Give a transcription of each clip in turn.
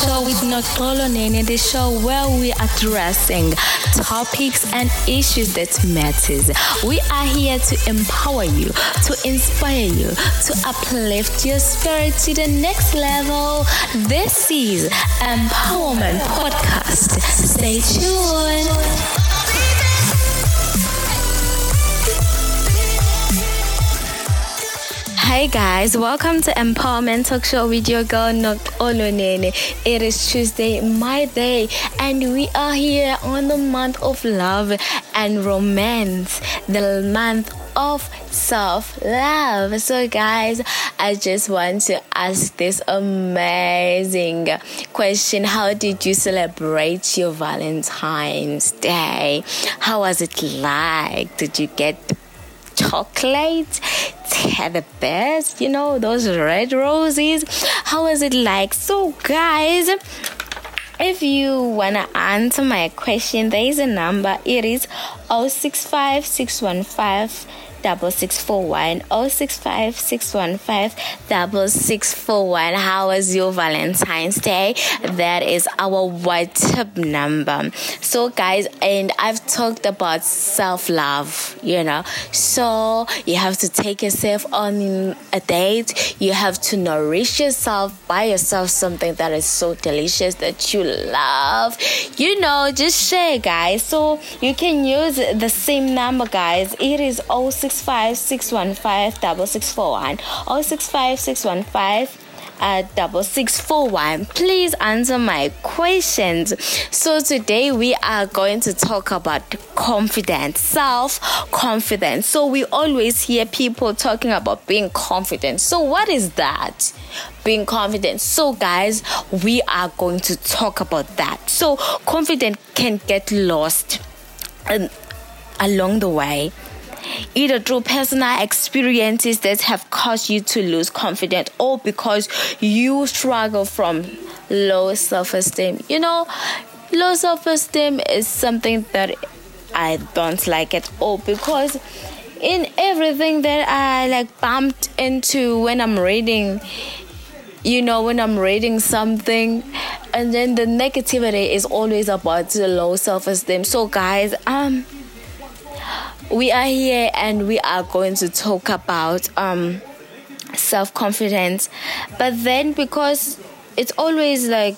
Show with Noxolo Nene, the show where we are addressing topics and issues that matters. We are here to empower you, to inspire you, to uplift your spirit to the next level. This is Empowerment Podcast. Stay tuned. Hey guys, welcome to Empowerment Talk Show with your girl Noxolo Nene. It is Tuesday, my day, and we are here on the month of love and romance, the month of self love. So, guys, I just want to ask this amazing question How did you celebrate your Valentine's Day? How was it like? Did you get chocolate had the best you know those red roses. How was it like? So guys if you wanna answer my question there is a number. It is 065 615 double six four one oh six five six one five double six four one. How was your Valentine's Day? That is our WhatsApp number. So guys, and I've talked about self love, you know. So you have to take yourself on a date. You have to nourish yourself, buy yourself something that is so delicious that you love. You know, just share guys. So you can use the same number guys. It is 065 065 615 6641 or 65 615 at double six four one. Please answer my questions. So today we are going to talk about confidence, self confidence. So we always hear people talking about being confident. So what is that? Being confident. So guys, we are going to talk about that. So confidence can get lost um, along the way either through personal experiences that have caused you to lose confidence or because you struggle from low self esteem. You know, low self esteem is something that I don't like at all because in everything that I like bumped into when I'm reading, you know, when I'm reading something, and then the negativity is always about the low self esteem. So, guys, um, we are here and we are going to talk about um, self confidence. But then, because it's always like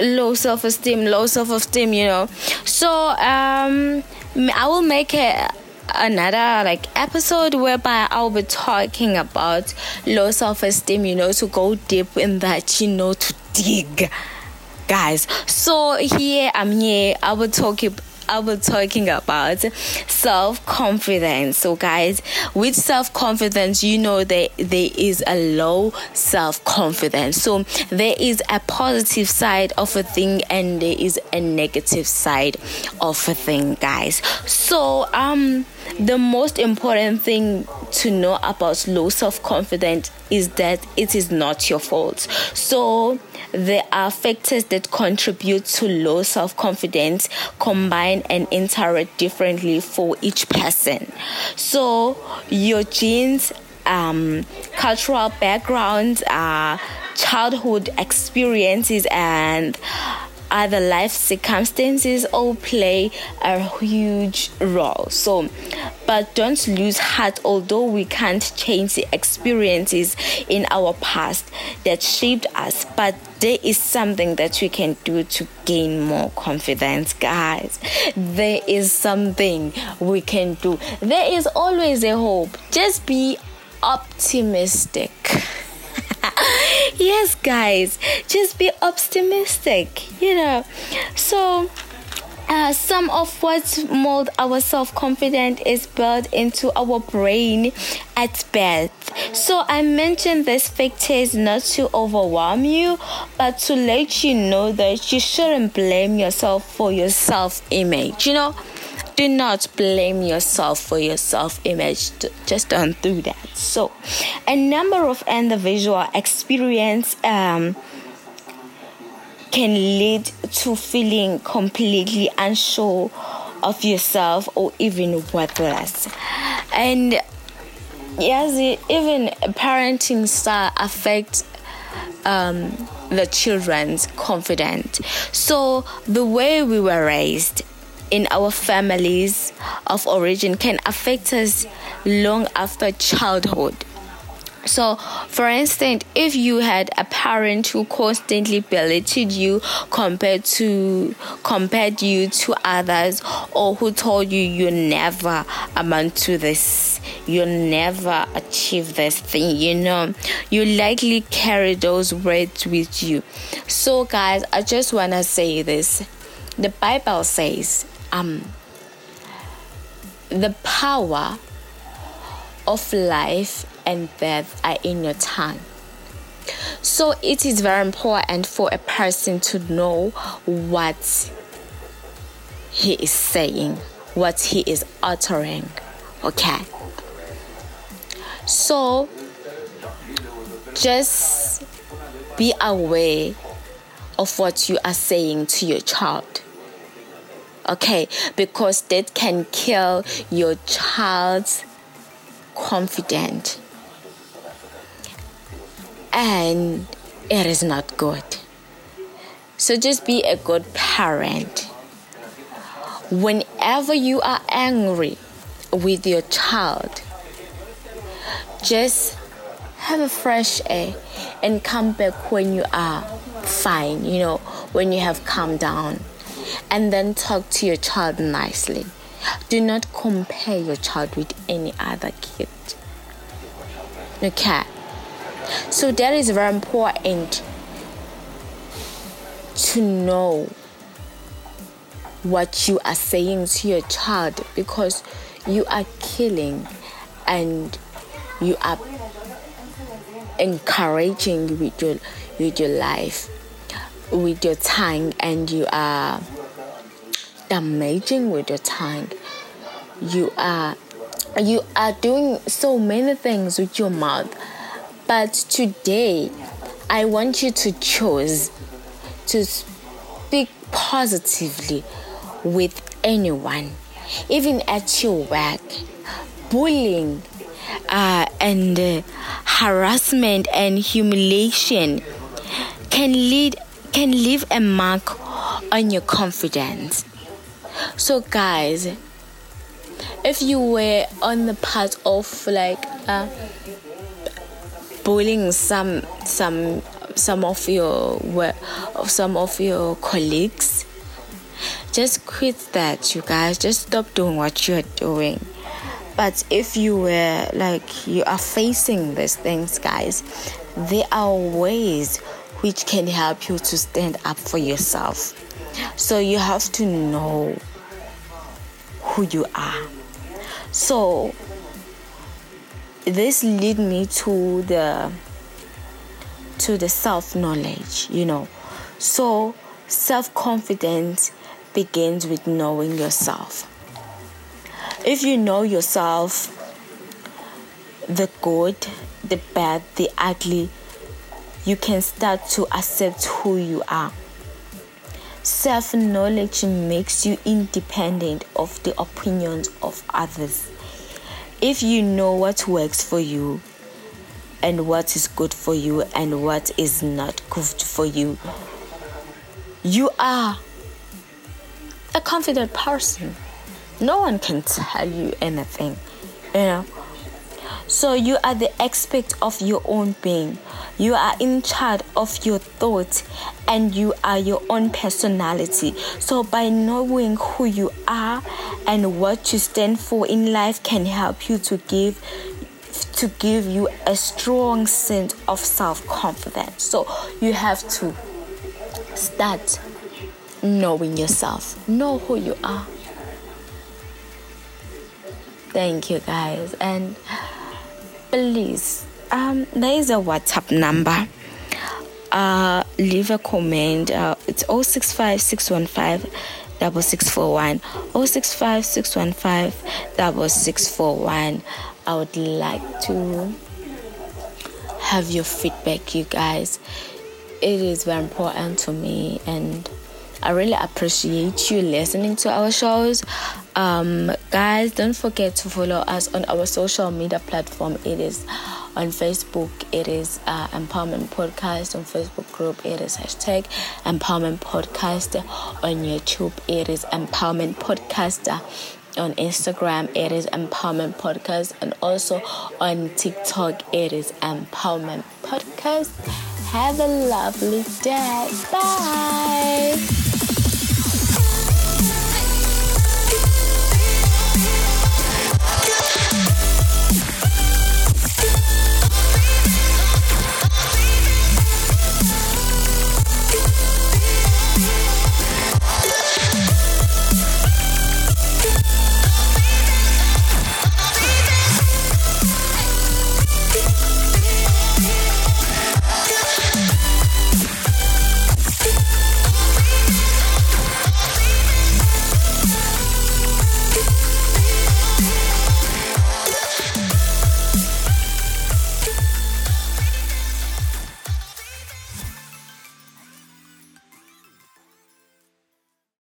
low self esteem, low self esteem, you know. So, um, I will make a another like episode whereby I'll be talking about low self esteem, you know, to go deep in that, you know, to dig guys. So here I'm here. I will talk I was talking about self confidence. So, guys, with self confidence, you know that there is a low self confidence. So, there is a positive side of a thing and there is a negative side of a thing, guys. So, um, the most important thing to know about low self confidence is that it is not your fault. So, there are factors that contribute to low self confidence, combine and interact differently for each person. So, your genes, um, cultural backgrounds, uh, childhood experiences, and other life circumstances all play a huge role. So, but don't lose heart, although we can't change the experiences in our past that shaped us, but there is something that we can do to gain more confidence, guys. There is something we can do. There is always a hope. Just be optimistic. Yes, guys, just be optimistic, you know. So, uh, some of what mold our self confidence is built into our brain at birth. So I mentioned this factors not to overwhelm you, but to let you know that you shouldn't blame yourself for your self image. You know, do not blame yourself for your self image. Just don't do that. So, a number of individual experience um, can lead to feeling completely unsure of yourself or even worthless. And yes, even parenting style affects um, the children's confidence. So the way we were raised in our families of origin can affect us long after childhood. So, for instance, if you had a parent who constantly belittled you compared to compared you to others, or who told you you never amount to this, you'll never achieve this thing, you know, you likely carry those words with you. So, guys, I just wanna say this: the Bible says, um, the power of life and death are in your tongue. So it is very important for a person to know what he is saying, what he is uttering. Okay. So just be aware of what you are saying to your child. Okay, because that can kill your child's confidence and it is not good. So just be a good parent. Whenever you are angry with your child, just have a fresh air and come back when you are fine, you know, when you have calmed down. And then talk to your child nicely. Do not compare your child with any other kid. Okay? So that is very important to know what you are saying to your child because you are killing and you are encouraging with your with your life with your tongue and you are damaging with your tongue you are you are doing so many things with your mouth but today, I want you to choose to speak positively with anyone, even at your work. Bullying uh, and uh, harassment and humiliation can lead can leave a mark on your confidence. So, guys, if you were on the part of like uh, bullying some some some of your some of your colleagues just quit that you guys. Just stop doing what you're doing. But if you were like you are facing these things guys there are ways which can help you to stand up for yourself. So you have to know who you are. So this lead me to the to the self knowledge you know. So self confidence begins with knowing yourself. If you know yourself the good the bad the ugly you can start to accept who you are self knowledge makes you independent of the opinions of others if you know what works for you and what is good for you and what is not good for you, you are a confident person. No one can tell you anything, you know. So you are the expert of your own being. You are in charge of your thoughts and you are your own personality. So by knowing who you are and what you stand for in life can help you to give to give you a strong sense of self-confidence. So you have to start knowing yourself. Know who you are. Thank you guys and please um there is a whatsapp number uh leave a comment uh, it's 065 615 double six four one 065 615 double six four one i would like to have your feedback you guys it is very important to me and I really appreciate you listening to our shows. Um, guys, don't forget to follow us on our social media platform. It is on Facebook, it is uh, Empowerment Podcast. On Facebook group, it is hashtag Empowerment Podcast. On YouTube, it is Empowerment Podcast. On Instagram, it is Empowerment Podcast. And also on TikTok, it is Empowerment Podcast. Have a lovely day. Bye.